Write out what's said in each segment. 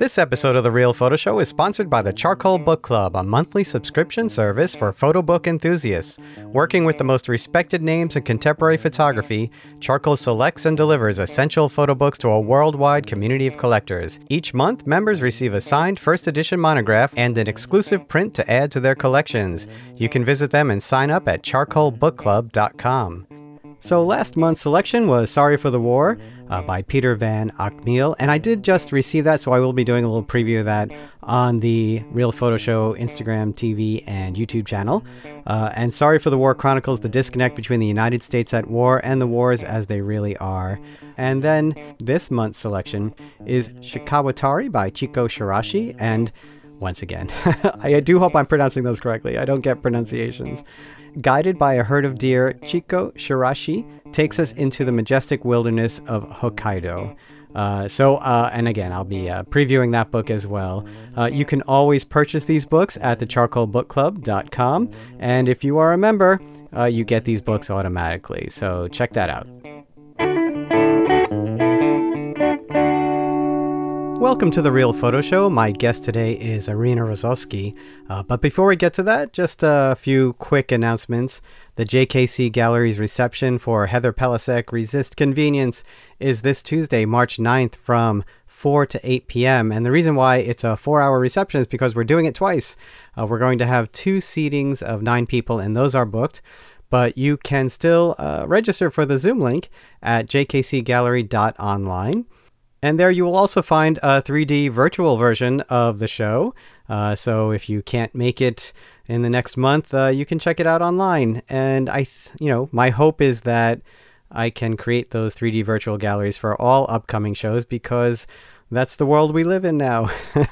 This episode of The Real Photo Show is sponsored by the Charcoal Book Club, a monthly subscription service for photo book enthusiasts. Working with the most respected names in contemporary photography, Charcoal selects and delivers essential photo books to a worldwide community of collectors. Each month, members receive a signed first edition monograph and an exclusive print to add to their collections. You can visit them and sign up at charcoalbookclub.com. So last month's selection was Sorry for the War uh, by Peter van Agtmael, and I did just receive that, so I will be doing a little preview of that on the Real Photo Show Instagram, TV, and YouTube channel. Uh, and Sorry for the War chronicles the disconnect between the United States at war and the wars as they really are. And then this month's selection is Shikawatari by Chico Shirashi, and once again, I do hope I'm pronouncing those correctly. I don't get pronunciations. Guided by a herd of deer, Chico Shirashi takes us into the majestic wilderness of Hokkaido. Uh, so, uh, and again, I'll be uh, previewing that book as well. Uh, you can always purchase these books at thecharcoalbookclub.com. And if you are a member, uh, you get these books automatically. So, check that out. Welcome to the Real Photo Show. My guest today is Irina Rozovsky. Uh, but before we get to that, just a few quick announcements. The JKC Gallery's reception for Heather Pelasek Resist Convenience is this Tuesday, March 9th from 4 to 8 p.m. And the reason why it's a four hour reception is because we're doing it twice. Uh, we're going to have two seatings of nine people, and those are booked. But you can still uh, register for the Zoom link at jkcgallery.online. And there you will also find a 3D virtual version of the show. Uh, so if you can't make it in the next month, uh, you can check it out online. And I, th- you know, my hope is that I can create those 3D virtual galleries for all upcoming shows because that's the world we live in now.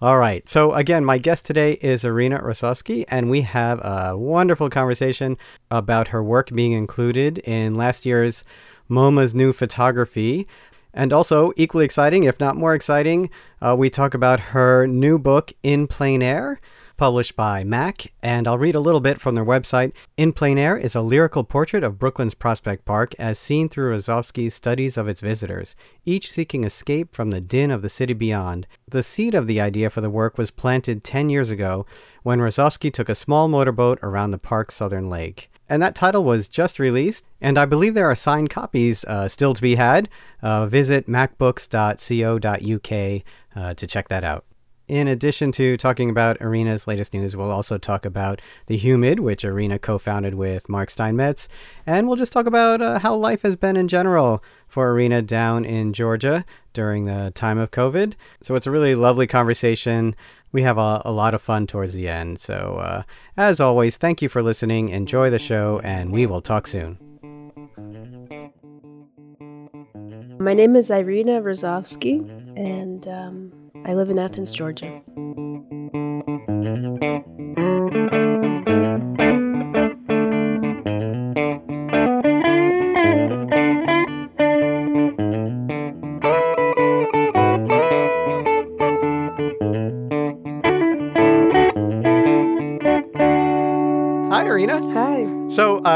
all right. So again, my guest today is Irina Rozovsky, and we have a wonderful conversation about her work being included in last year's MoMA's new photography. And also, equally exciting, if not more exciting, uh, we talk about her new book, In Plain Air, published by MACK. And I'll read a little bit from their website. In Plain Air is a lyrical portrait of Brooklyn's Prospect Park as seen through Rozovsky's studies of its visitors, each seeking escape from the din of the city beyond. The seed of the idea for the work was planted 10 years ago when Rozovsky took a small motorboat around the park's southern lake and that title was just released, and I believe there are signed copies uh, still to be had. Uh, visit mackbooks.co.uk uh, to check that out. In addition to talking about Irina's latest news, we'll also talk about The Humid, which Irina co founded with Mark Steinmetz, and we'll just talk about uh, how life has been in general for Arena down in Georgia during the time of COVID. So it's a really lovely conversation we have a, a, lot of fun towards the end. So, uh, as always, thank you for listening. Enjoy the show, and we will talk soon. My name is Irina Rozovsky, and um, I live in Athens, Georgia.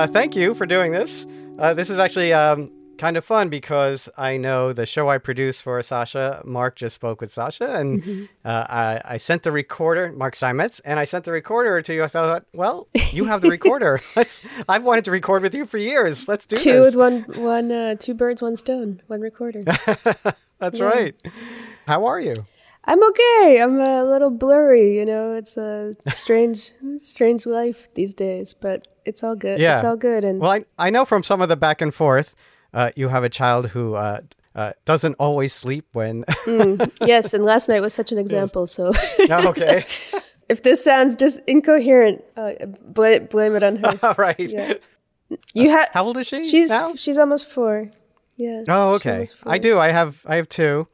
Uh, thank you for doing this. Uh, this is actually um, kind of fun because I know the show I produce for Sasha, Mark just spoke with Sasha, and mm-hmm. uh, I, I, sent the recorder, Mark Steinmetz, and I sent the recorder to you. I thought, well, you have the recorder. Let's. I've wanted to record with you for years. Let's do two this. with one, one, uh, two birds, one stone, one recorder. That's yeah. right. How are you? I'm okay. I'm a little blurry, you know. It's a strange, strange life these days, but it's all good. Yeah. It's all good. And well, I, I know from some of the back and forth, uh, you have a child who uh, uh, doesn't always sleep when. mm, yes, and last night was such an example. Yes. So. Oh, okay. if this sounds just incoherent, uh, blame, blame it on her. right. Yeah. You have. How old is she? She's now? she's almost four. Yeah. Oh, okay. I do. I have I have two.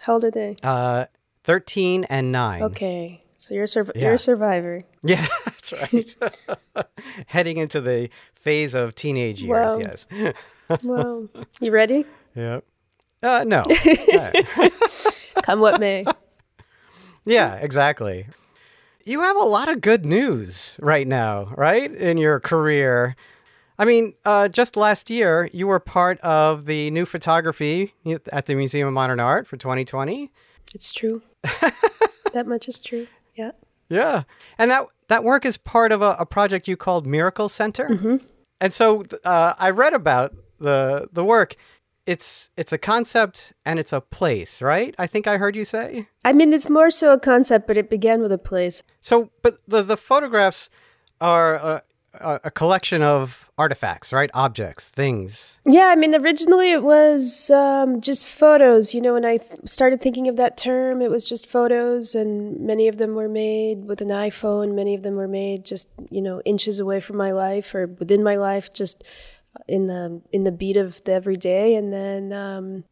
How old are they? Uh, 13 and 9. Okay. So you're, sur- yeah. you're a survivor. Yeah, that's right. Heading into the phase of teenage years, yes. well, you ready? Yeah. Uh, no. Come what may. Yeah, exactly. You have a lot of good news right now, right? In your career. I mean, uh, just last year, you were part of the new photography at the Museum of Modern Art for 2020. It's true. that much is true. Yeah. Yeah. And that that work is part of a, a project you called Miracle Center. Mm-hmm. And so uh, I read about the the work. It's it's a concept and it's a place, right? I think I heard you say. I mean, it's more so a concept, but it began with a place. So, but the the photographs are uh, a, a, collection of artifacts, right? Objects, things. Yeah, I mean, originally it was um, just photos. You know, when I th- started thinking of that term, it was just photos, and many of them were made with an iPhone. Many of them were made just you know inches away from my life or within my life, just in the in the beat of the everyday. And then um,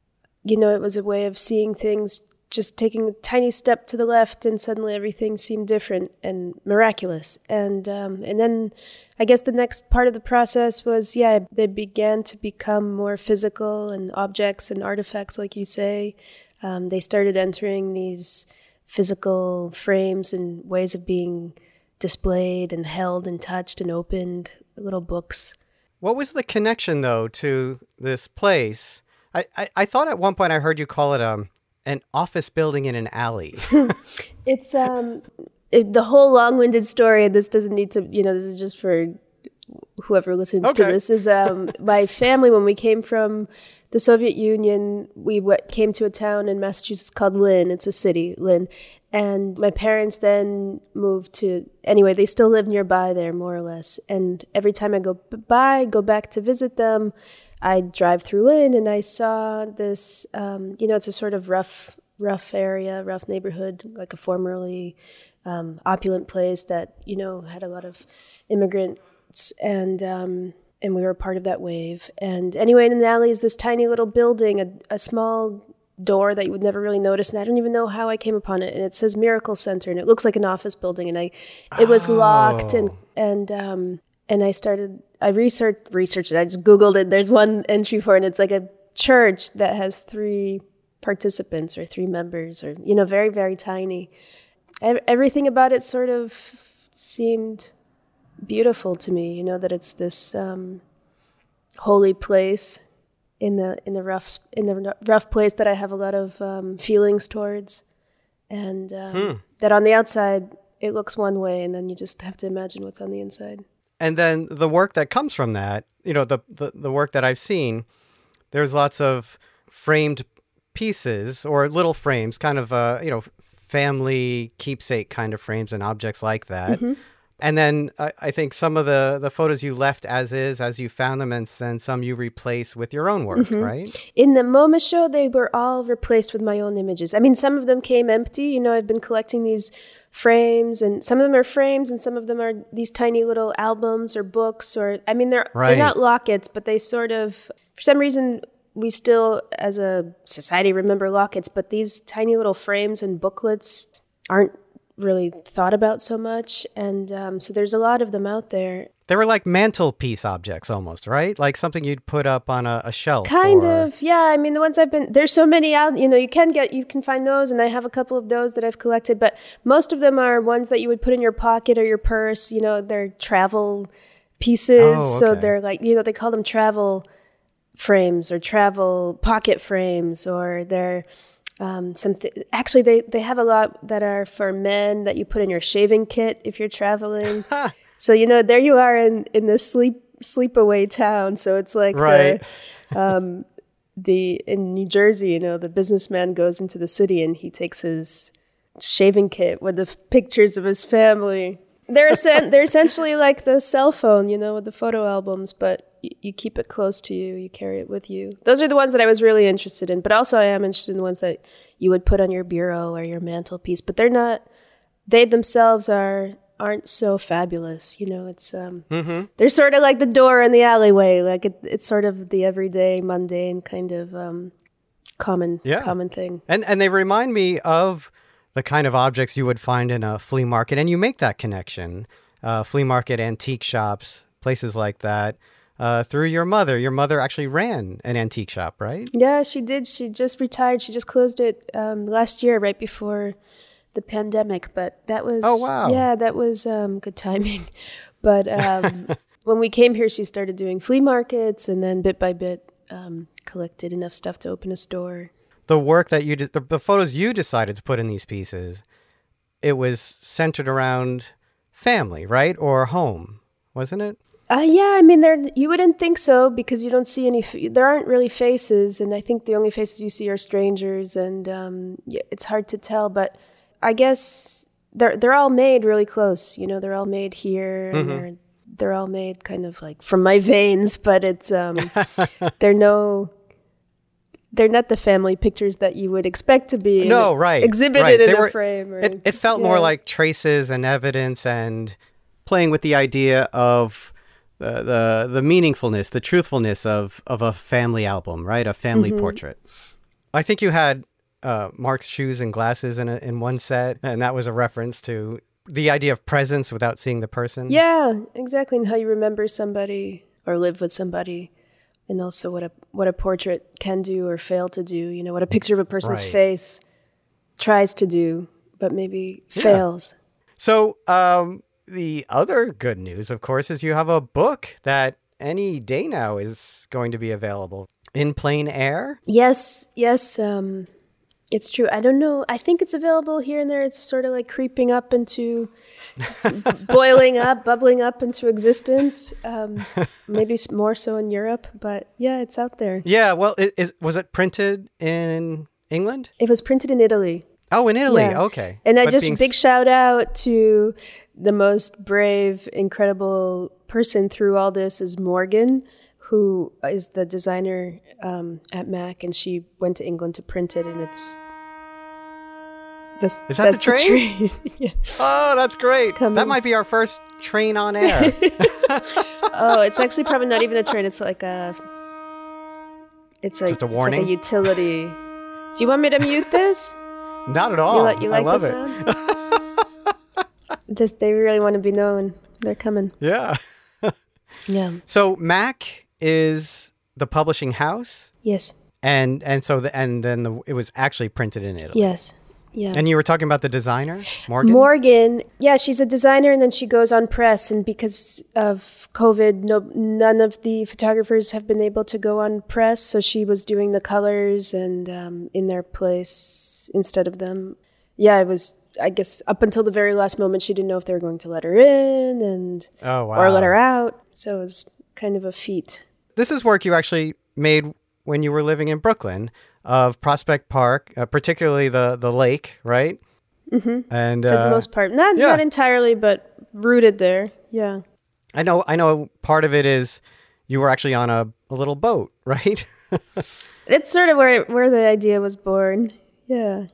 you know, it was a way of seeing things just taking a tiny step to the left and suddenly everything seemed different and miraculous. And um, and then i guess the next part of the process was yeah they began to become more physical and objects and artifacts like you say. Um, they started entering these physical frames and ways of being displayed and held and touched and opened little books. What was the connection though to this place? I, I, I thought at one point I heard you call it um an office building in an alley. it's um it, the whole long-winded story. This doesn't need to, you know, this is just for whoever listens okay. to this. Is um my family when we came from the Soviet Union, we w- came to a town in Massachusetts called Lynn. It's a city, Lynn. And my parents then moved to, anyway, they still live nearby there, more or less. And every time I go by, go back to visit them, I drive through Lynn and I saw this, um, you know, it's a sort of rough, rough area, rough neighborhood, like a formerly um, opulent place that, you know, had a lot of immigrants and, um, and we were part of that wave. And anyway, in the alley is this tiny little building, a, a small door that you would never really notice and I don't even know how I came upon it and it says Miracle Center and it looks like an office building and I it was oh. locked and and um and I started I researched researched it. I just googled it. There's one entry for it, and it's like a church that has three participants or three members, or you know, very very tiny. Everything about it sort of seemed beautiful to me. You know that it's this um, holy place in the in the rough in the rough place that I have a lot of um, feelings towards, and um, hmm. that on the outside it looks one way, and then you just have to imagine what's on the inside and then the work that comes from that, you know, the, the, the work that I've seen, there's lots of framed pieces or little frames, kind of, uh, you know, family keepsake kind of frames and objects like that. Mm-hmm. And then I, I, think some of the, the photos you left as is, as you found them, and then some you replace with your own work, mm-hmm. right? In the MoMA show, they were all replaced with my own images. I mean, some of them came empty. You know, I've been collecting these frames and some of them are frames and some of them are these tiny little albums or books or I mean they're right. they're not lockets but they sort of for some reason we still as a society remember lockets but these tiny little frames and booklets aren't really thought about so much and um, so there's a lot of them out there they were like mantelpiece objects almost, right? Like something you'd put up on a, a shelf. Kind or... of, yeah. I mean, the ones I've been there's so many out. You know, you can get you can find those, and I have a couple of those that I've collected. But most of them are ones that you would put in your pocket or your purse. You know, they're travel pieces, oh, okay. so they're like you know they call them travel frames or travel pocket frames, or they're um, something actually they they have a lot that are for men that you put in your shaving kit if you're traveling. So you know, there you are in in this sleep sleepaway town. So it's like right. the, um, the in New Jersey, you know, the businessman goes into the city and he takes his shaving kit with the pictures of his family. They're they're essentially like the cell phone, you know, with the photo albums, but you, you keep it close to you, you carry it with you. Those are the ones that I was really interested in, but also I am interested in the ones that you would put on your bureau or your mantelpiece, but they're not they themselves are aren't so fabulous. You know, it's um, mm-hmm. they're sort of like the door in the alleyway. Like it, it's sort of the everyday, mundane kind of um, common yeah. common thing. And and they remind me of the kind of objects you would find in a flea market, and you make that connection. Uh, flea market, antique shops, places like that. Uh, through your mother. Your mother actually ran an antique shop, right? Yeah, she did. She just retired. She just closed it um, last year, right before the pandemic, but that was oh wow yeah that was um, good timing. But um, when we came here, she started doing flea markets, and then bit by bit um, collected enough stuff to open a store. The work that you did, the, the photos you decided to put in these pieces, it was centered around family, right, or home, wasn't it? Uh, yeah, I mean, there you wouldn't think so because you don't see any. F- there aren't really faces, and I think the only faces you see are strangers, and um, yeah, it's hard to tell. But I guess they're they're all made really close. You know, they're all made here, mm-hmm. they're they're all made kind of like from my veins. But it's um, they're no. They're not the family pictures that you would expect to be no right exhibited right. in were, a frame. Or, it, it felt yeah. more like traces and evidence and playing with the idea of the the the meaningfulness, the truthfulness of of a family album, right? A family mm-hmm. portrait. I think you had uh, Mark's shoes and glasses in a, in one set, and that was a reference to the idea of presence without seeing the person. Yeah, exactly, and how you remember somebody or live with somebody, and also what a what a portrait can do or fail to do. You know, what a picture of a person's right. face tries to do, but maybe yeah. fails. So, um, the other good news, of course, is you have a book that any day now is going to be available in plain air. Yes, yes, um, it's true. I don't know. I think it's available here and there. It's sort of like creeping up into, boiling up, bubbling up into existence. Um, maybe more so in Europe, but yeah, it's out there. Yeah. Well, it, is, was it printed in England? It was printed in Italy. Oh, in Italy. Yeah. Okay. And I but just big shout out to the most brave, incredible person through all this is Morgan, who is the designer um, at MACK, and she went to England to print it, and it's. That's, is that the train? The train. yeah. Oh, that's great. That might be our first train on air. oh, it's actually probably not even a train. It's like a. It's like, Just a warning. Like a utility. Do you want me to mute this? Not at all. You, like, you like I love it. this, they really want to be known. They're coming. Yeah. yeah. So MACK is the publishing house. Yes. And and so the and then the, it was actually printed in Italy. Yes. Yeah. And you were talking about the designer, Morgan? Morgan. Yeah, she's a designer and then she goes on press and because of COVID, no none of the photographers have been able to go on press, so she was doing the colors and um, in their place instead of them. Yeah, it was I guess up until the very last moment she didn't know if they were going to let her in and oh, wow. or let her out. So it was kind of a feat. This is work you actually made when you were living in Brooklyn of Prospect Park, uh, particularly the the lake, right? Mm-hmm. And for uh, the most part, not yeah. not entirely, but rooted there. Yeah. I know. I know. Part of it is you were actually on a, a little boat, right? it's sort of where where the idea was born. Yeah.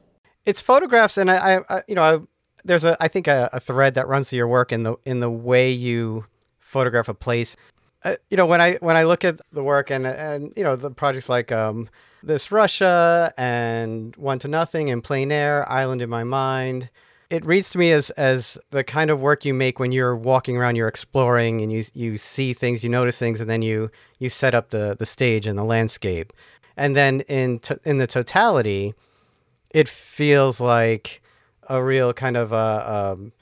It's photographs, and I, I, you know, I, there's a I think a, a, thread that runs through your work in the in the way you photograph a place. Uh, you know, when I when I look at the work and and you know the projects like um, this Russia and One to Nothing and Plain Air, Island in My Mind. It reads to me as as the kind of work you make when you're walking around, you're exploring, and you you see things, you notice things, and then you you set up the the stage and the landscape, and then in to, in the totality, it feels like a real kind of a, um,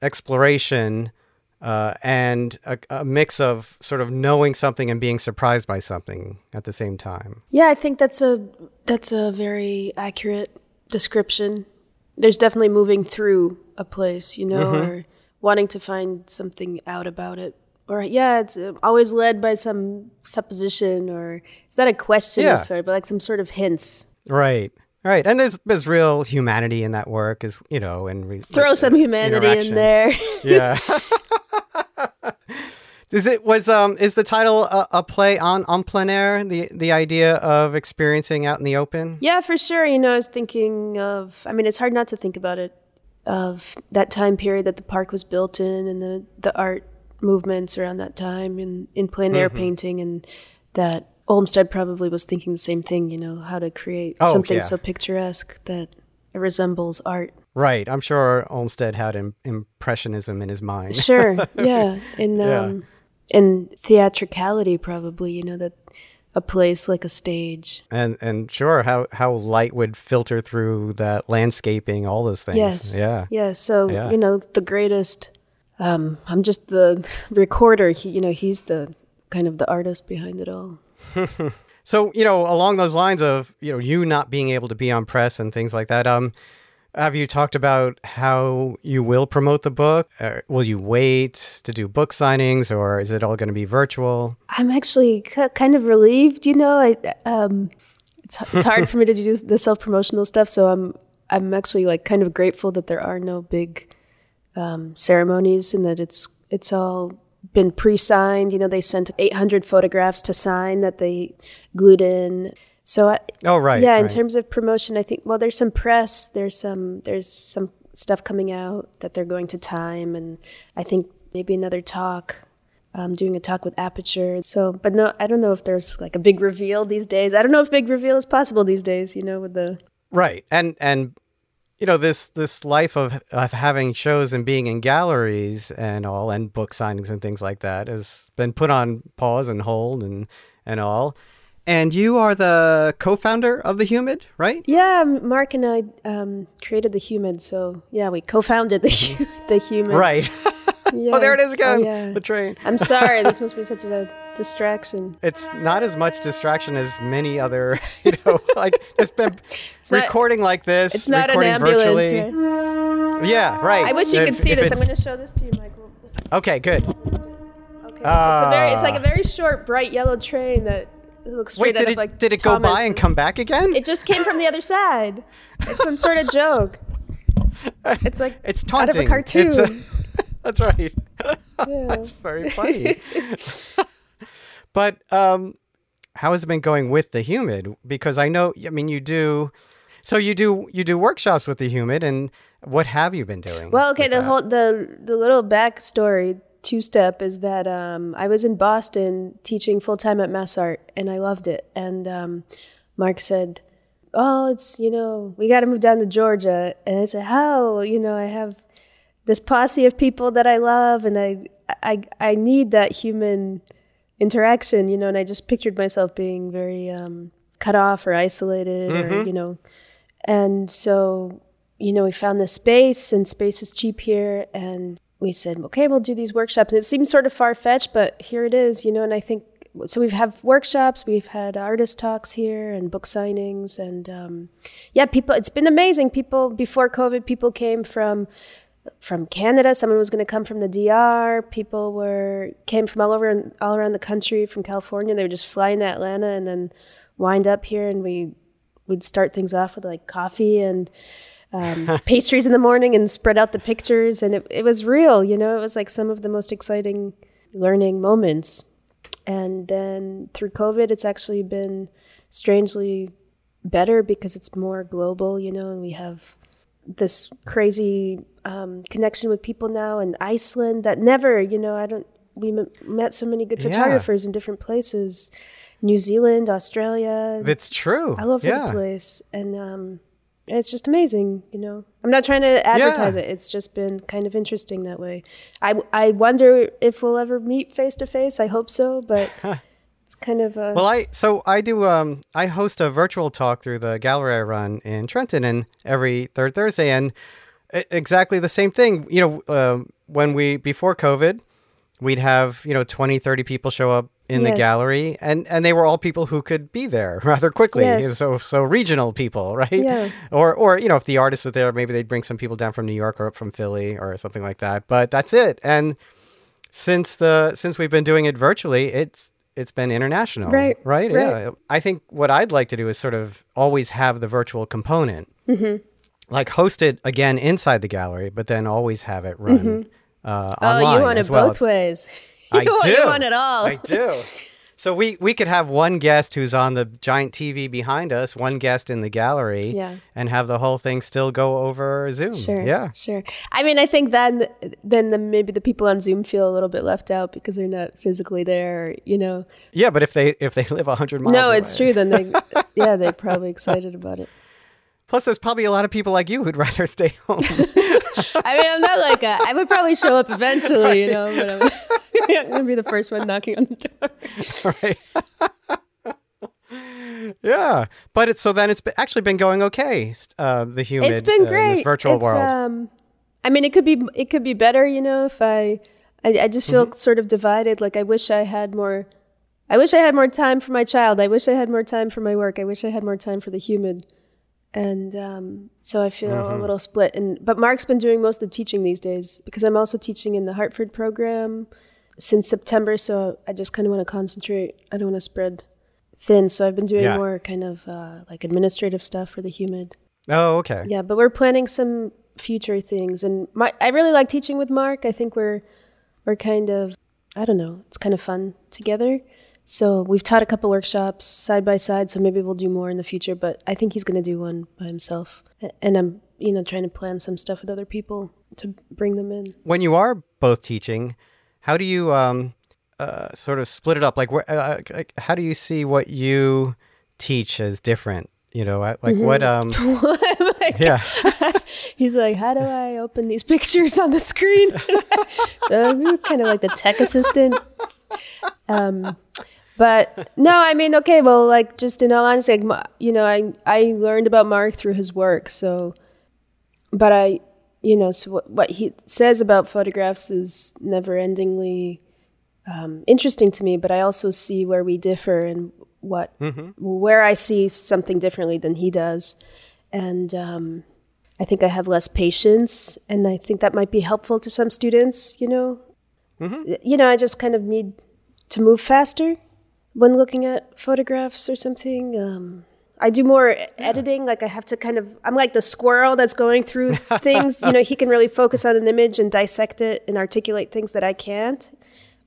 exploration uh, and a, a, mix of sort of knowing something and being surprised by something at the same time. Yeah, I think that's a that's a very accurate description. There's definitely moving through a place, you know, mm-hmm. or wanting to find something out about it. Or yeah, it's uh, always led by some supposition, or it's not a question yeah. necessarily, but like some sort of hints. Right. Right, and there's there's real humanity in that work, is you know, and re- throw like, some humanity in there. yeah. Is it was um is the title a, a, play on on plein air the the idea of experiencing out in the open? Yeah, for sure. You know, I was thinking of. I mean, it's hard not to think about it of that time period that the park was built in and the the art movements around that time and in plein air mm-hmm. painting and that Olmsted probably was thinking the same thing, you know, how to create oh, something yeah. so picturesque that it resembles art. Right. I'm sure Olmsted had Im- impressionism in his mind. sure. Yeah. And um, yeah. And theatricality probably, you know, that a place like a stage. And and sure how how light would filter through that landscaping, all those things. Yes. Yeah. Yeah. So, yeah. you know, the greatest um, I'm just the recorder. He, you know, he's the kind of the artist behind it all. So, you know, along those lines of, you know, you not being able to be on press and things like that, um, have you talked about how you will promote the book? Uh, will you wait to do book signings or is it all going to be virtual? I'm actually c- kind of relieved, you know. I um it's, it's hard for me to do the self-promotional stuff, so I'm I'm actually like kind of grateful that there are no big um, ceremonies and that it's it's all been pre-signed. You know, they sent 800 photographs to sign that they glued in. So I, oh right, yeah. In terms of promotion, I think well, there's some press, there's some there's some stuff coming out that they're going to time, and I think maybe another talk. Um, doing a talk with Aperture. So, but no, I don't know if there's like a big reveal these days. I don't know if big reveal is possible these days. You know, with the right and and you know this this life of of having shows and being in galleries and all and book signings and things like that has been put on pause and hold and and all. And you are the co-founder of the Humid, right? Yeah, Mark and I um, created the Humid, so yeah, we co-founded the the Humid. Right. Yeah. oh, there it is again. Oh, yeah. The train. I'm sorry, this must be such a distraction. It's not as much distraction as many other, you know, like there's been not- recording like this. It's not an ambulance. virtually. right? Yeah, right. I wish you If- could see this. I'm going to show this to you, Michael. Okay, good. Okay. it's a very, it's like Ah. a very short, bright yellow train that looks straight Wait, out did it like did it go Thomas. by and come back again? It just came from the other side. It's some sort of joke. It's like it's out taunting. of a cartoon. It's a- that's right. Yeah. that's very funny. but um, how has it been going with the humid? Because I know, I mean, you do. So you do you do workshops with the humid, and what have you been doing? Well, okay, the that? whole the the little backstory two step is that um, I was in Boston teaching full time at Mass Art, and I loved it. And um, Mark said, "Oh, it's you know we got to move down to Georgia," and I said, "How? You know, I have this posse of people that I love, and I I I need that human interaction, you know." And I just pictured myself being very um, cut off or isolated, or you know, and so you know we found this space, and space is cheap here, and we said, okay, we'll do these workshops. And it seems sort of far fetched, but here it is, you know. And I think so. We've had workshops, we've had artist talks here, and book signings, and um, yeah, people. It's been amazing. People before COVID, people came from from Canada. Someone was going to come from the DR. People were came from all over all around the country, from California. They would just fly into Atlanta and then wind up here, and we we'd start things off with like coffee and um, pastries in the morning and spread out the pictures. And it, it was real, you know, it was like some of the most exciting learning moments. And then through COVID, it's actually been strangely better because it's more global, you know, and we have this crazy um, connection with people now in Iceland that never, you know, I don't, we m- met so many good Yeah. photographers in different places. New Zealand, Australia, That's true. all over yeah. the place and um it's just amazing you know? I'm not trying to advertise Yeah. it. It's just been kind of interesting that way. I i wonder if we'll ever meet face to face i hope so but it's kind of a Well, I so I do um I host a virtual talk through the gallery I run in Trenton, and every third Thursday, and exactly the same thing. You know, um, when we before COVID, we'd have you know 20, 30 people show up in the gallery, and and they were all people who could be there rather quickly. Yes. So so regional people, right? Yeah. Or or you know if the artist was there, maybe they'd bring some people down from New York or up from Philly or something like that. But that's it. And since the since we've been doing it virtually, it's it's been international, Right, Right. right. Yeah. I think what I'd like to do is sort of always have the virtual component, Mm-hmm. like host it again inside the gallery, but then always have it run uh, oh online you want it well. both ways I you, want, do. you want it all I do. So we we could have one guest who's on the giant TV behind us, one guest in the gallery, Yeah. and have the whole thing still go over Zoom. Sure. Yeah. Sure. I mean, I think then then the, maybe the people on Zoom feel a little bit left out because they're not physically there. You know. Yeah, but if they if they live hundred miles, no, it's true. Then they, yeah, they're probably excited about it. Plus, there's probably a lot of people like you who'd rather stay home. I mean, I'm not like a, I would probably show up eventually, you know, but I'm, I'm gonna be the first one knocking on the door. right? yeah, but it's so then it's actually been going okay. Uh, the humid, It's been uh, great. in this virtual It's, world. Um, I mean, it could be it could be better, you know. If I, I, I just feel Mm-hmm. sort of divided. Like I wish I had more I wish I had more time for my child. I wish I had more time for my work. I wish I had more time for the Humid. And um, so I feel mm-hmm. a little split. And but Mark's been doing most of the teaching these days because I'm also teaching in the Hartford program since September. So I just kind of want to concentrate. I don't want to spread thin. So I've been doing yeah. more kind of uh, like administrative stuff for the HUMID. Oh, okay. Yeah, but we're planning some future things, and my I really like teaching with Mark. I think we're we're kind of I don't know. It's kind of fun together. So we've taught a couple workshops side by side. So maybe we'll do more in the future. But I think he's going to do one by himself, and I'm you know trying to plan some stuff with other people to bring them in. When you are both teaching, how do you um, uh, sort of split it up? Like, wh- uh, like, how do you see what you teach as different? You know, like mm-hmm. what? Um, yeah. He's like, how do I open these pictures on the screen? so I'm kind of like the tech assistant. Um, but no, I mean, okay, well, like just in all honesty, like, you know, I I learned about Mark through his work. So, but I, you know, so what, what he says about photographs is never-endingly um, interesting to me. But I also see where we differ and what mm-hmm. where I see something differently than he does, and um, I think I have less patience, and I think that might be helpful to some students. You know, mm-hmm. you know, I just kind of need to move faster when looking at photographs or something. Um, I do more yeah. editing. Like I have to kind of, I'm like the squirrel that's going through things. you know, he can really focus on an image and dissect it and articulate things that I can't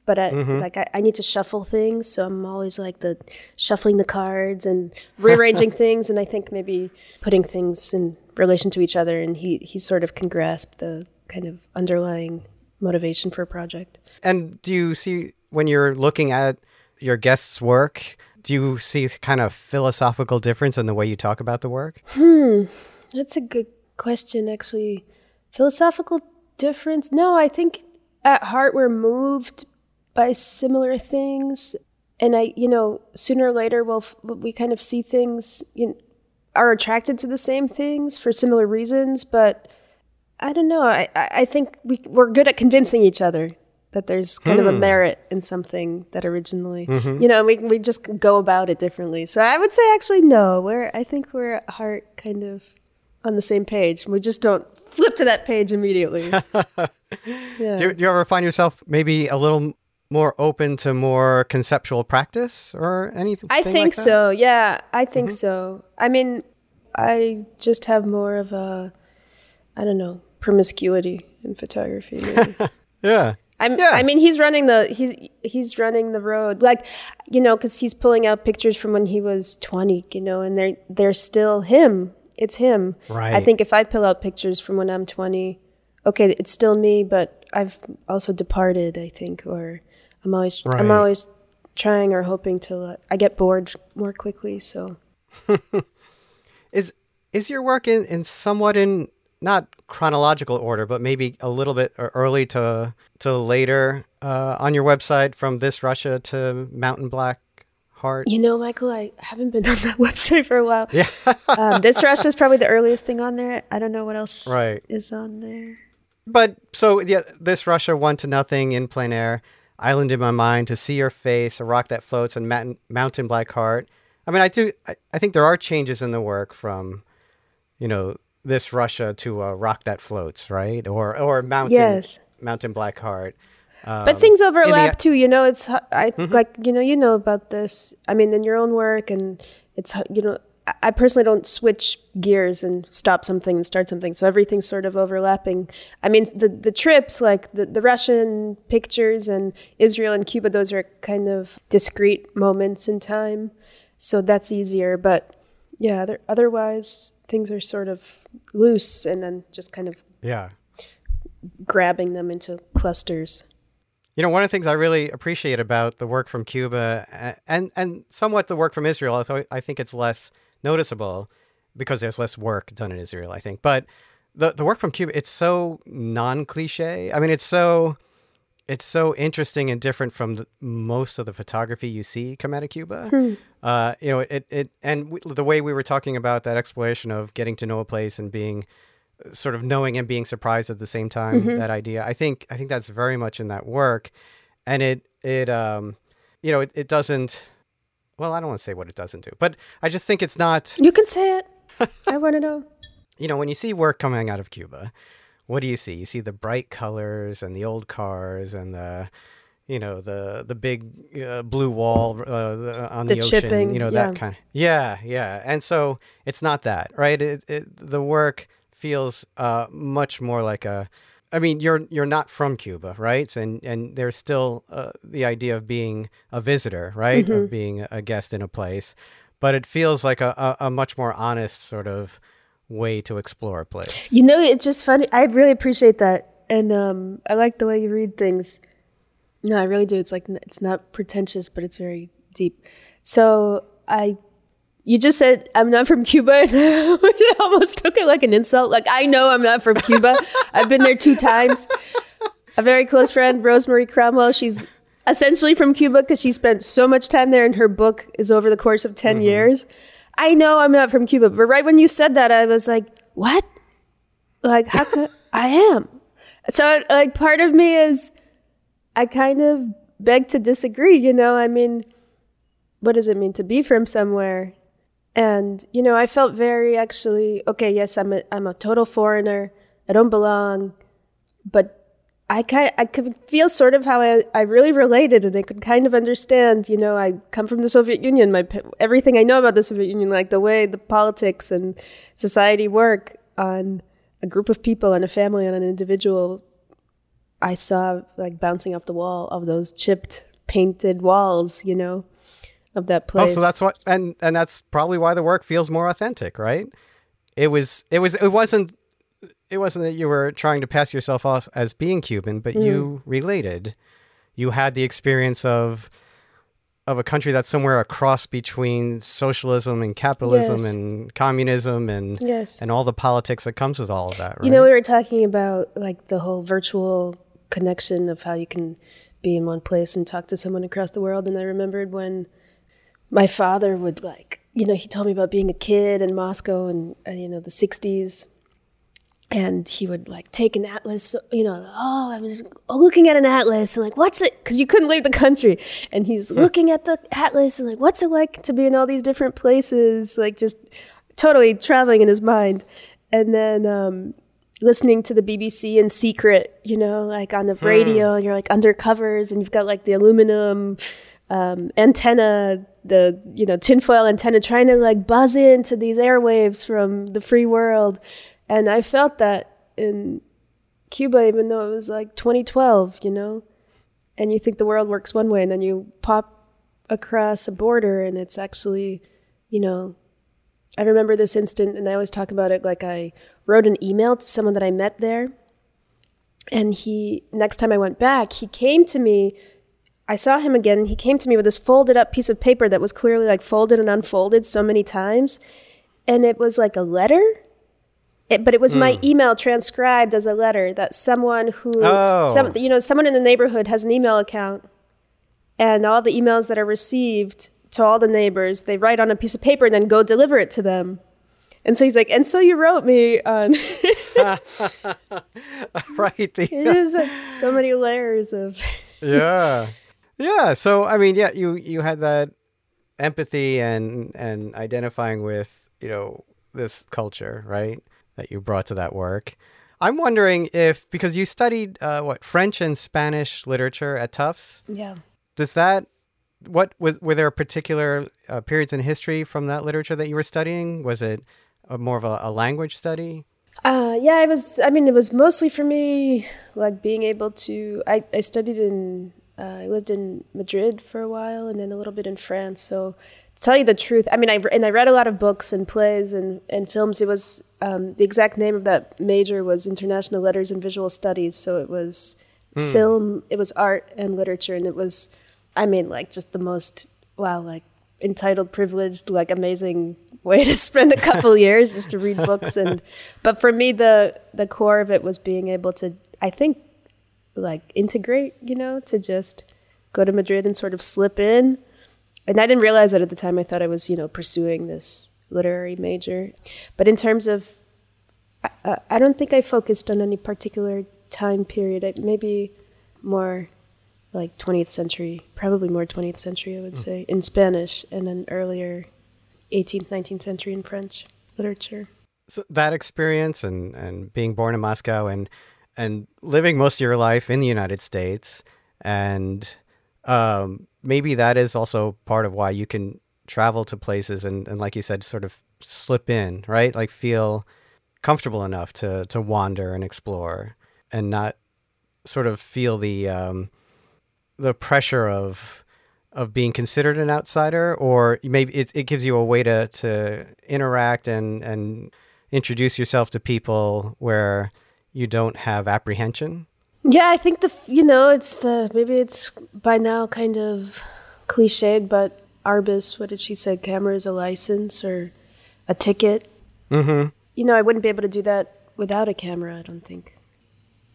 but I, mm-hmm. like I, I, need to shuffle things, so I'm always like the shuffling the cards and rearranging things, and I think maybe putting things in relation to each other, and he he sort of can grasp the kind of underlying motivation for a project. And do you see when you're looking at your guest's work? Do you see kind of philosophical difference in the way you talk about the work? Hmm, that's a good question, actually. Philosophical difference? No, I think at heart we're moved by similar things and i you know sooner or later we'll we kind of see things you know, are attracted to the same things for similar reasons but i don't know i i think we we're good at convincing each other that there's kind of a hmm. merit in something that originally mm-hmm. you know we we just go about it differently so i would say actually no we're i think we're at heart kind of on the same page we just don't flip to that page immediately yeah. do, do you ever find yourself maybe a little more open to more conceptual practice or anything? I think like so. Yeah, I think mm-hmm. so. I mean, I just have more of a, I don't know, promiscuity in photography. yeah. I'm, yeah. I mean, he's running the he's he's running the road, like, you know, because he's pulling out pictures from when he was twenty, you know, and they're they're still him. It's him. Right. I think if I pull out pictures from when I'm twenty, okay, it's still me, but I've also departed. I think, or I'm always right. I'm always trying or hoping to. Uh, I get bored more quickly, so. is is your work in, in somewhat in not chronological order, but maybe a little bit early to to later uh, on your website from this Russia to Mountain Black Heart? You know, Michael, I haven't been on that website for a while. Yeah, um, this Russia is probably the earliest thing on there. I don't know what else right. is on there. But so yeah, this Russia one to nothing in plein air. Island in My Mind, To See Your Face, A Rock That Floats, and Mountain Black Heart. I mean, I do. I, I, think there are changes in the work from, you know, this Russia to a Rock That Floats, right? Or or Mountain yes. Mountain Black Heart. Um, but things overlap the, too. You know, it's I mm-hmm. like you know you know about this. I mean, in your own work, and it's you know I personally don't switch gears and stop something and start something. So everything's sort of overlapping. I mean, the the trips, like the, the Russian pictures and Israel and Cuba, those are kind of discrete moments in time. So that's easier. But yeah, other, otherwise things are sort of loose and then just kind of yeah grabbing them into clusters. You know, one of the things I really appreciate about the work from Cuba and and somewhat the work from Israel, although I think it's less noticeable because there's less work done in Israel, I think. But the the work from Cuba, it's so non cliche. I mean, it's so it's so interesting and different from the, most of the photography you see come out of Cuba. Hmm. Uh, you know, it it and w- the way we were talking about that exploration of getting to know a place and being sort of knowing and being surprised at the same time. Mm-hmm. That idea, I think, I think that's very much in that work, and it it um you know, it, it doesn't. Well, I don't want to say what it doesn't do, but I just think it's not. You can say it. I want to know. You know, when you see work coming out of Cuba, what do you see? You see the bright colors and the old cars and the, you know, the the big uh, blue wall uh, on the, the ocean. Chipping, you know yeah. that kind of. Yeah, yeah. And so it's not that, right? It, it the work feels uh, much more like a I mean, you're you're not from Cuba, right? And and there's still uh, the idea of being a visitor, right? Mm-hmm. Of being a guest in a place, but it feels like a, a, a, much more honest sort of way to explore a place. You know, it's just funny. I really appreciate that, and um, I like the way you read things. No, I really do. It's like it's not pretentious, but it's very deep. So I you just said I'm not from Cuba. I almost took it like an insult. Like I know I'm not from Cuba. I've been there two times. A very close friend, Rose Marie Cromwell. She's essentially from Cuba because she spent so much time there, and her book is over the course of 10 mm-hmm. years. I know I'm not from Cuba, but right when you said that, I was like, "What? Like how could I am?" So like part of me is, I kind of beg to disagree. You know, I mean, what does it mean to be from somewhere? And you know, I felt very actually okay. Yes, I'm a I'm a total foreigner. I don't belong, but I kind I could feel sort of how I, I really related and I could kind of understand. You know, I come from the Soviet Union. My everything I know about the Soviet Union, like the way the politics and society work on a group of people and a family and an individual, I saw like bouncing off the wall of those chipped painted walls. You know, of that place. Oh, so that's what, and and that's probably why the work feels more authentic, right? It was, it was, it wasn't, it wasn't that you were trying to pass yourself off as being Cuban, but mm. you related. You had the experience of of a country that's somewhere across between socialism and capitalism yes. and communism and yes. and all the politics that comes with all of that. Right? You know, we were talking about like the whole virtual connection of how you can be in one place and talk to someone across the world. And I remembered when my father would like, you know, he told me about being a kid in Moscow and, uh, you know, the 60s. And he would like take an atlas, you know, oh, I was looking at an atlas and like, what's it? Because you couldn't leave the country. And he's looking at the atlas and like, what's it like to be in all these different places? Like, just totally traveling in his mind. And then um, listening to the BBC in secret, you know, like on the hmm. radio, and you're like undercovers and you've got like the aluminum um, antenna, the you know tinfoil antenna, trying to like buzz into these airwaves from the free world, and I felt that in Cuba, even though it was like 2012, you know, and you think the world works one way, and then you pop across a border, and it's actually, you know, I remember this instant, and I always talk about it like I wrote an email to someone that I met there. And he, next time I went back, he came to me I saw him again. He came to me with this folded up piece of paper that was clearly like folded and unfolded so many times. And it was like a letter. It, but it was mm. my hmm. email transcribed as a letter that someone who, oh. some, you know, someone in the neighborhood has an email account, and all the emails that are received to all the neighbors, they write on a piece of paper and then go deliver it to them. And so he's like, and so you wrote me on. right. The, it is like so many layers of. yeah. Yeah. So I mean, yeah, you you had that empathy and and identifying with you know this culture, right? That you brought to that work. I'm wondering if because you studied uh, what French and Spanish literature at Tufts. Yeah. Does that what was were there particular uh, periods in history from that literature that you were studying? Was it a, more of a, a language study? Uh, yeah, I was. I mean, it was mostly for me, like being able to. I, I studied in uh, I lived in Madrid for a while and then a little bit in France. So, tell you the truth, I mean, I and I read a lot of books and plays and, and films. It was um, the exact name of that major was International Letters and Visual Studies. So it was mm. film, it was art and literature, and it was, I mean, like just the most wow, like entitled, privileged, like amazing way to spend a couple years just to read books and. But for me, the the core of it was being able to, I think, like integrate, you know, to just go to Madrid and sort of slip in. And I didn't realize that at the time. I thought I was, you know, pursuing this literary major. But in terms of, I, I don't think I focused on any particular time period. I, maybe more like 20th century, probably more 20th century, I would mm. say, in Spanish, and then earlier 18th, 19th century in French literature. So that experience and, and being born in Moscow and and living most of your life in the United States, and um, maybe that is also part of why you can travel to places and, and like you said, sort of slip in, right? Like feel comfortable enough to to wander and explore and not sort of feel the um, the pressure of of being considered an outsider, or maybe it, it gives you a way to to interact and and introduce yourself to people where you don't have apprehension. Yeah, I think the you know it's the maybe it's by now kind of cliched, but Arbus, what did she say? Camera is a license or a ticket. Mm-hmm. You know, I wouldn't be able to do that without a camera. I don't think.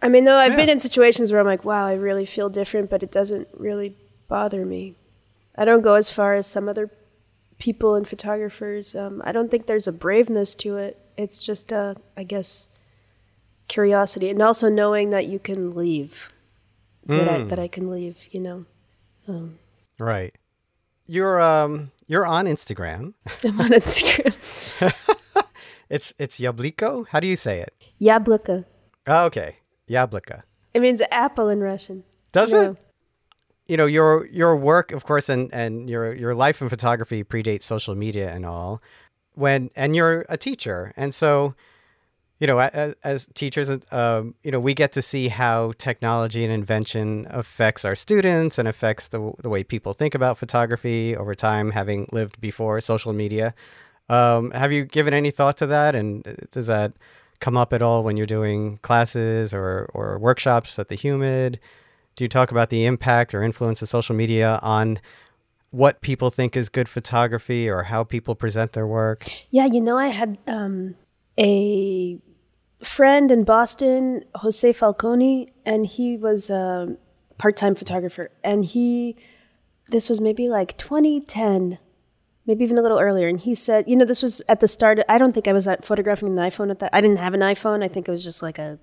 I mean, though I've yeah. been in situations where I'm like, wow, I really feel different, but it doesn't really bother me. I don't go as far as some other people and photographers. Um, I don't think there's a braveness to it. It's just, uh, I guess, curiosity, and also knowing that you can leave. Mm. That, I, that I can leave. You know. Um, right. You're um you're on Instagram. I'm on Instagram. it's it's Yabliko. How do you say it? Yablika. Oh, okay. Yablika. It means apple in Russian. Does you it? Know. You know your your work, of course, and and your your life in photography predates social media and all. When and you're a teacher, and so you know, as, as teachers, um, you know, we get to see how technology and invention affects our students and affects the, the way people think about photography over time, having lived before social media. Um, have you given any thought to that? And uh, does that come up at all when you're doing classes or, or workshops at the Humid? Do you talk about the impact or influence of social media on what people think is good photography or how people present their work? Yeah, you know, I had um, a friend in Boston, Jose Falconi, and he was a part-time photographer. And he, this was maybe like 2010, maybe even a little earlier. And he said, you know, this was at the start. I don't think I was photographing an iPhone at that. I didn't have an iPhone. I think it was just like a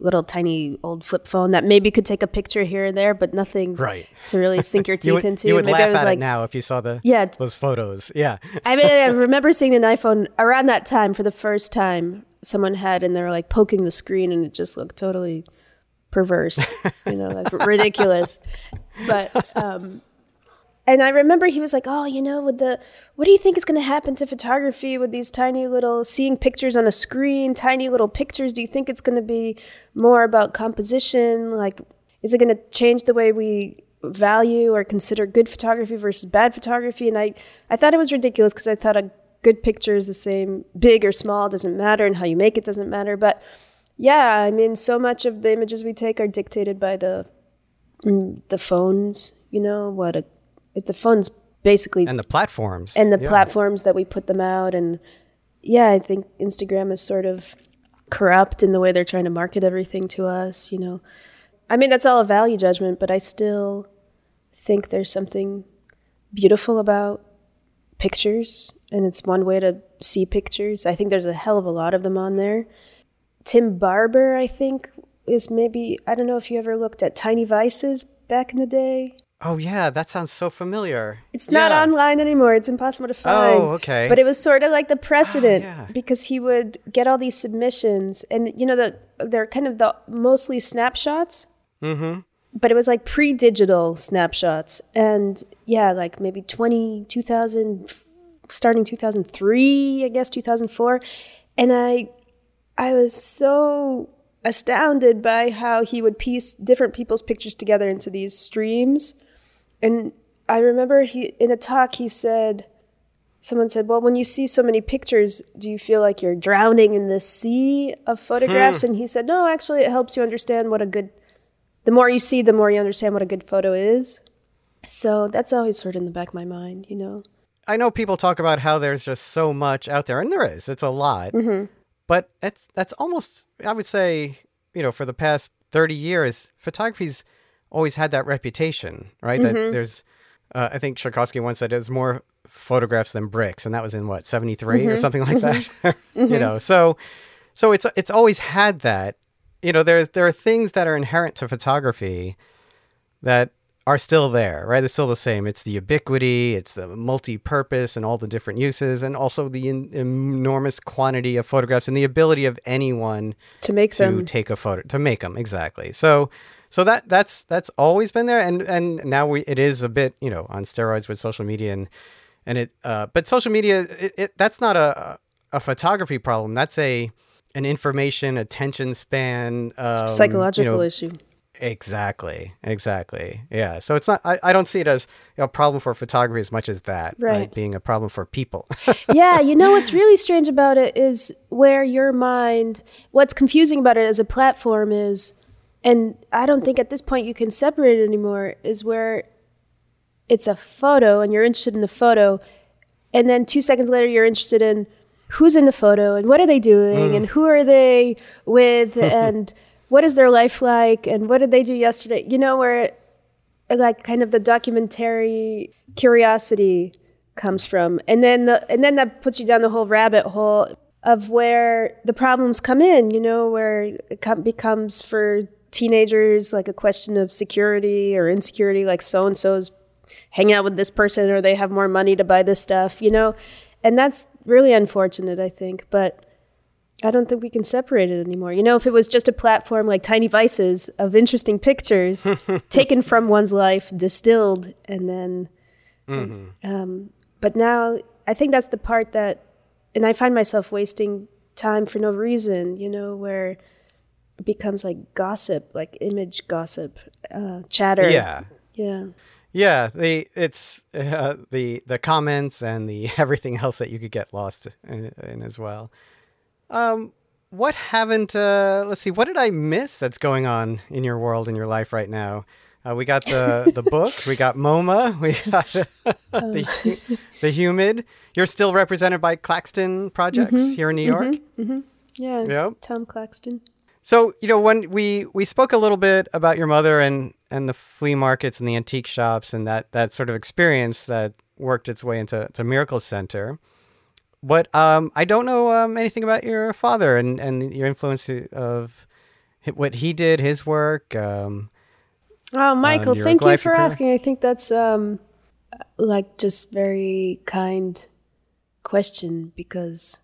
little tiny old flip phone that maybe could take a picture here and there, but nothing right. to really sink your teeth you would, into. You would maybe laugh at like, it now if you saw the yeah those photos. Yeah, I mean, I remember seeing an iPhone around that time for the first time, someone had and they were like poking the screen and it just looked totally perverse, you know, like ridiculous. But um and I remember he was like, "Oh, you know, with the what do you think is going to happen to photography with these tiny little seeing pictures on a screen, tiny little pictures? Do you think it's going to be more about composition? Like is it going to change the way we value or consider good photography versus bad photography?" And I I thought it was ridiculous because I thought a good picture is the same, big or small doesn't matter, and how you make it doesn't matter. But yeah, I mean, so much of the images we take are dictated by the mm, the phones. You know what a the phones basically and the platforms and the yeah. platforms that we put them out and yeah i think instagram is sort of corrupt in the way they're trying to market everything to us you know i mean that's all a value judgment but i still think there's something beautiful about pictures and it's one way to see pictures. I think there's a hell of a lot of them on there. Tim Barber, I think, is maybe I don't know if you ever looked at Tiny Vices back in the day. Oh yeah, that sounds so familiar. It's yeah. not online anymore. It's impossible to find. Oh, okay. But it was sort of like the precedent oh, yeah. because he would get all these submissions, and you know they're kind of the mostly snapshots. Mm-hmm. But it was like pre-digital snapshots, and yeah, like maybe 20, 2000, starting 2003, I guess 2004, and I I was so astounded by how he would piece different people's pictures together into these streams. And I remember he in a talk he said someone said, "Well, when you see so many pictures, do you feel like you're drowning in this sea of photographs?" Hmm. And he said, "No, actually it helps you understand what a good the more you see, the more you understand what a good photo is." So that's always sort of in the back of my mind, you know. I know people talk about how there's just so much out there, and there is. It's a lot. Mm-hmm. But that's that's almost I would say you know for the past thirty years, photography's always had that reputation, right? Mm-hmm. That there's uh, I think Szarkowski once said there's more photographs than bricks, and that was in what seventy three mm mm-hmm. or something like that. Mm-hmm. you know, so so it's it's always had that. You know, there's there are things that are inherent to photography that are still there, right? They're still the same. It's the ubiquity, it's the multi-purpose, and all the different uses, and also the in- enormous quantity of photographs and the ability of anyone to make to them take a photo to make them exactly. So, so that that's that's always been there, and and now we it is a bit you know on steroids with social media and and it, uh, but social media it, it that's not a a photography problem. That's a an information attention span um, psychological you know, issue. Exactly. Exactly. Yeah. So it's not. I, I don't see it as a problem for photography as much as that. Right. Being a problem for people. yeah, you know what's really strange about it is where your mind. What's confusing about it as a platform is, and I don't think at this point you can separate it anymore. Is where it's a photo and you're interested in the photo, and then two seconds later you're interested in who's in the photo and what are they doing mm. and who are they with and what is their life like and what did they do yesterday? You know where like kind of the documentary curiosity comes from. And then the, and then that puts you down the whole rabbit hole of where the problems come in you know where it com- becomes for teenagers like a question of security or insecurity like so and so's hanging out with this person or they have more money to buy this stuff you know and that's really unfortunate i think but I don't think we can separate it anymore. You know, if it was just a platform like Tiny Vices of interesting pictures taken from one's life, distilled, and then. Mm-hmm. Um, but now I think that's the part that, and I find myself wasting time for no reason, you know, where becomes like gossip, like image gossip, uh, chatter. yeah. Yeah. Yeah, the it's uh, the the comments and the everything else that you could get lost in, in as well. Um, what haven't? Uh, let's see. What did I miss that's going on in your world in your life right now? Uh, we got the the book. We got MoMA. We got the the humid. You're still represented by Claxton Projects here in New York. Yeah. Yep. Tom Claxton. So you know when we we spoke a little bit about your mother and and the flea markets and the antique shops and that that sort of experience that worked its way into to Miracle Center. What um I don't know um, anything about your father and and your influence of what he did, his work. Um, Oh, Michael, thank you for asking. I think that's um like just very kind question because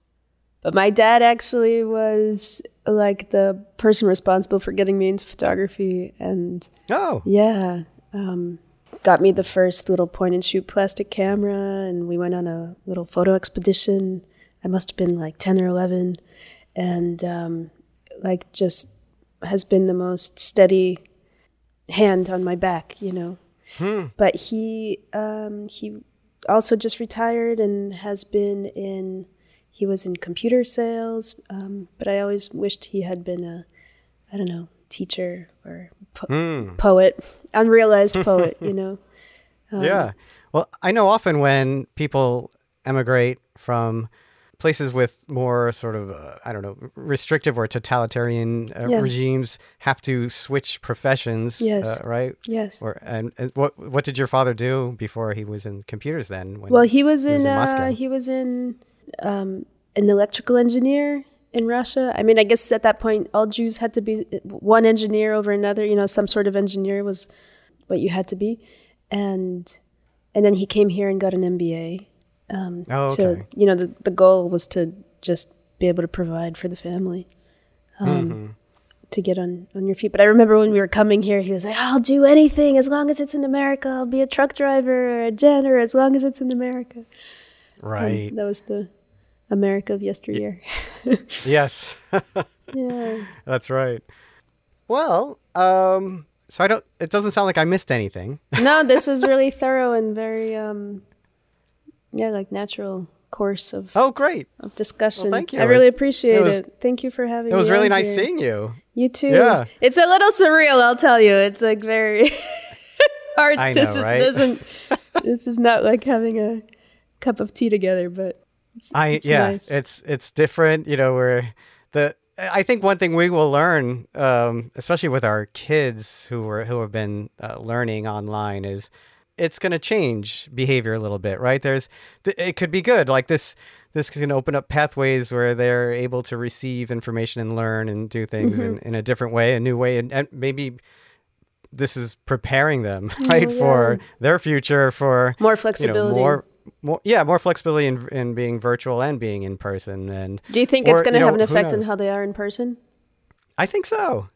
but my dad actually was like the person responsible for getting me into photography and oh, yeah, um got me the first little point and shoot plastic camera and we went on a little photo expedition. I must have been like 10 or 11 and um like just has been the most steady hand on my back, you know. But he um, he also just retired and has been in. He was in computer sales, um, but I always wished he had been a, I don't know, teacher or po- Hmm. poet, unrealized poet, you know. yeah. Well, I know often when people emigrate from places with more sort of uh, I don't know restrictive or totalitarian uh, Yeah. regimes have to switch professions. Yes. Uh, right. Yes. Or and, and what what did your father do before he was in computers then? When, Well, he was he was in, in uh, Moscow. he was in um, an electrical engineer in Russia. I mean, I guess at that point, all Jews had to be one engineer over another. You know, some sort of engineer was what you had to be, and and then he came here and got an MBA. Um, Oh, To you know, the the goal was to just be able to provide for the family. Um, Mm-hmm. To get on, on your feet. But I remember when we were coming here, he was like, I'll do anything as long as it's in America. I'll be a truck driver or a janitor as long as it's in America. Right. that was the America of yesteryear. yes. yeah. That's right. Well, um, so I don't. It doesn't sound like I missed anything. No, this was really thorough and very, um, yeah, like natural course of, Oh, great! of discussion. Well, thank you. I really appreciate it was- it. Thank you for having me. It was really nice here. seeing you. You too. Yeah. It's a little surreal, I'll tell you. It's like very hard. I this know, is, right? doesn't. this is not like having a cup of tea together, but it's, I it's yeah, nice. it's it's different. You know, where the I think one thing we will learn, um, especially with our kids who are who have been uh, learning online, is it's going to change behavior a little bit, right? There's th- it could be good, like this. This can open up pathways where they're able to receive information and learn and do things in, in a different way, a new way, and, and maybe this is preparing them right oh, yeah. for their future for more flexibility you know, more more yeah more flexibility in, in being virtual and being in person and do you think or, it's going to have know, an effect on how they are in person? I think so.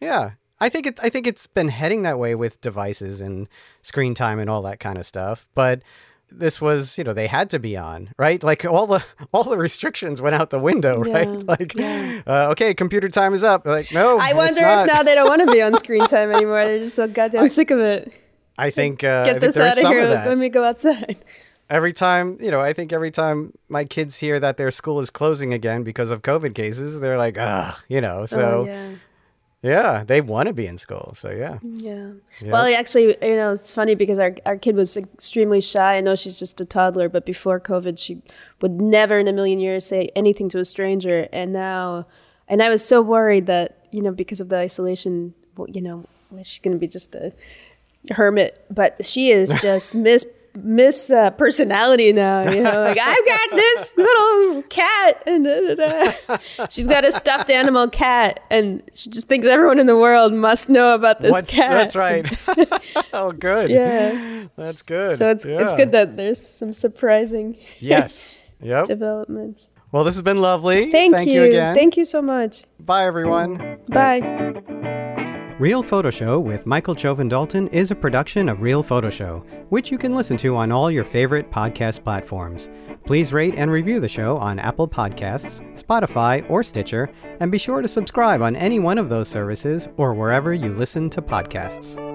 Yeah. I think it i think it's been heading that way with devices and screen time and all that kind of stuff but this was you know they had to be on right? Like all the all the restrictions went out the window yeah, right? Like yeah. uh, okay computer time is up. Like no i wonder if now they don't want to be on screen time anymore. They're just so goddamn sick of it. I think uh, get this out of here. Let me go outside every time you know i think every time my kids hear that their school is closing again because of covid cases they're like ugh you know oh, so oh, yeah. Yeah, they want to be in school. So yeah. Yeah. Well, actually, you know, it's funny because our our kid was extremely shy. I know she's just a toddler, but before COVID, she would never in a million years say anything to a stranger. And now, and I was so worried that you know because of the isolation, you know, she's going to be just a hermit. But she is just miss Miss uh, Personality now. You know, like I've got this little cat, and da, da, da. she's got a stuffed animal cat, and she just thinks everyone in the world must know about this What's, cat. That's right. oh, good. Yeah, that's good. So it's yeah. it's good that there's some surprising yes, yep, developments. Well, this has been lovely. Thank, Thank you. you again. Thank you so much. Bye, everyone. Bye. Real Photo Show with Michael Chovan Dalton is a production of Real Photo Show, which you can listen to on all your favorite podcast platforms. Please rate and review the show on Apple Podcasts, Spotify, or Stitcher, and be sure to subscribe on any one of those services or wherever you listen to podcasts.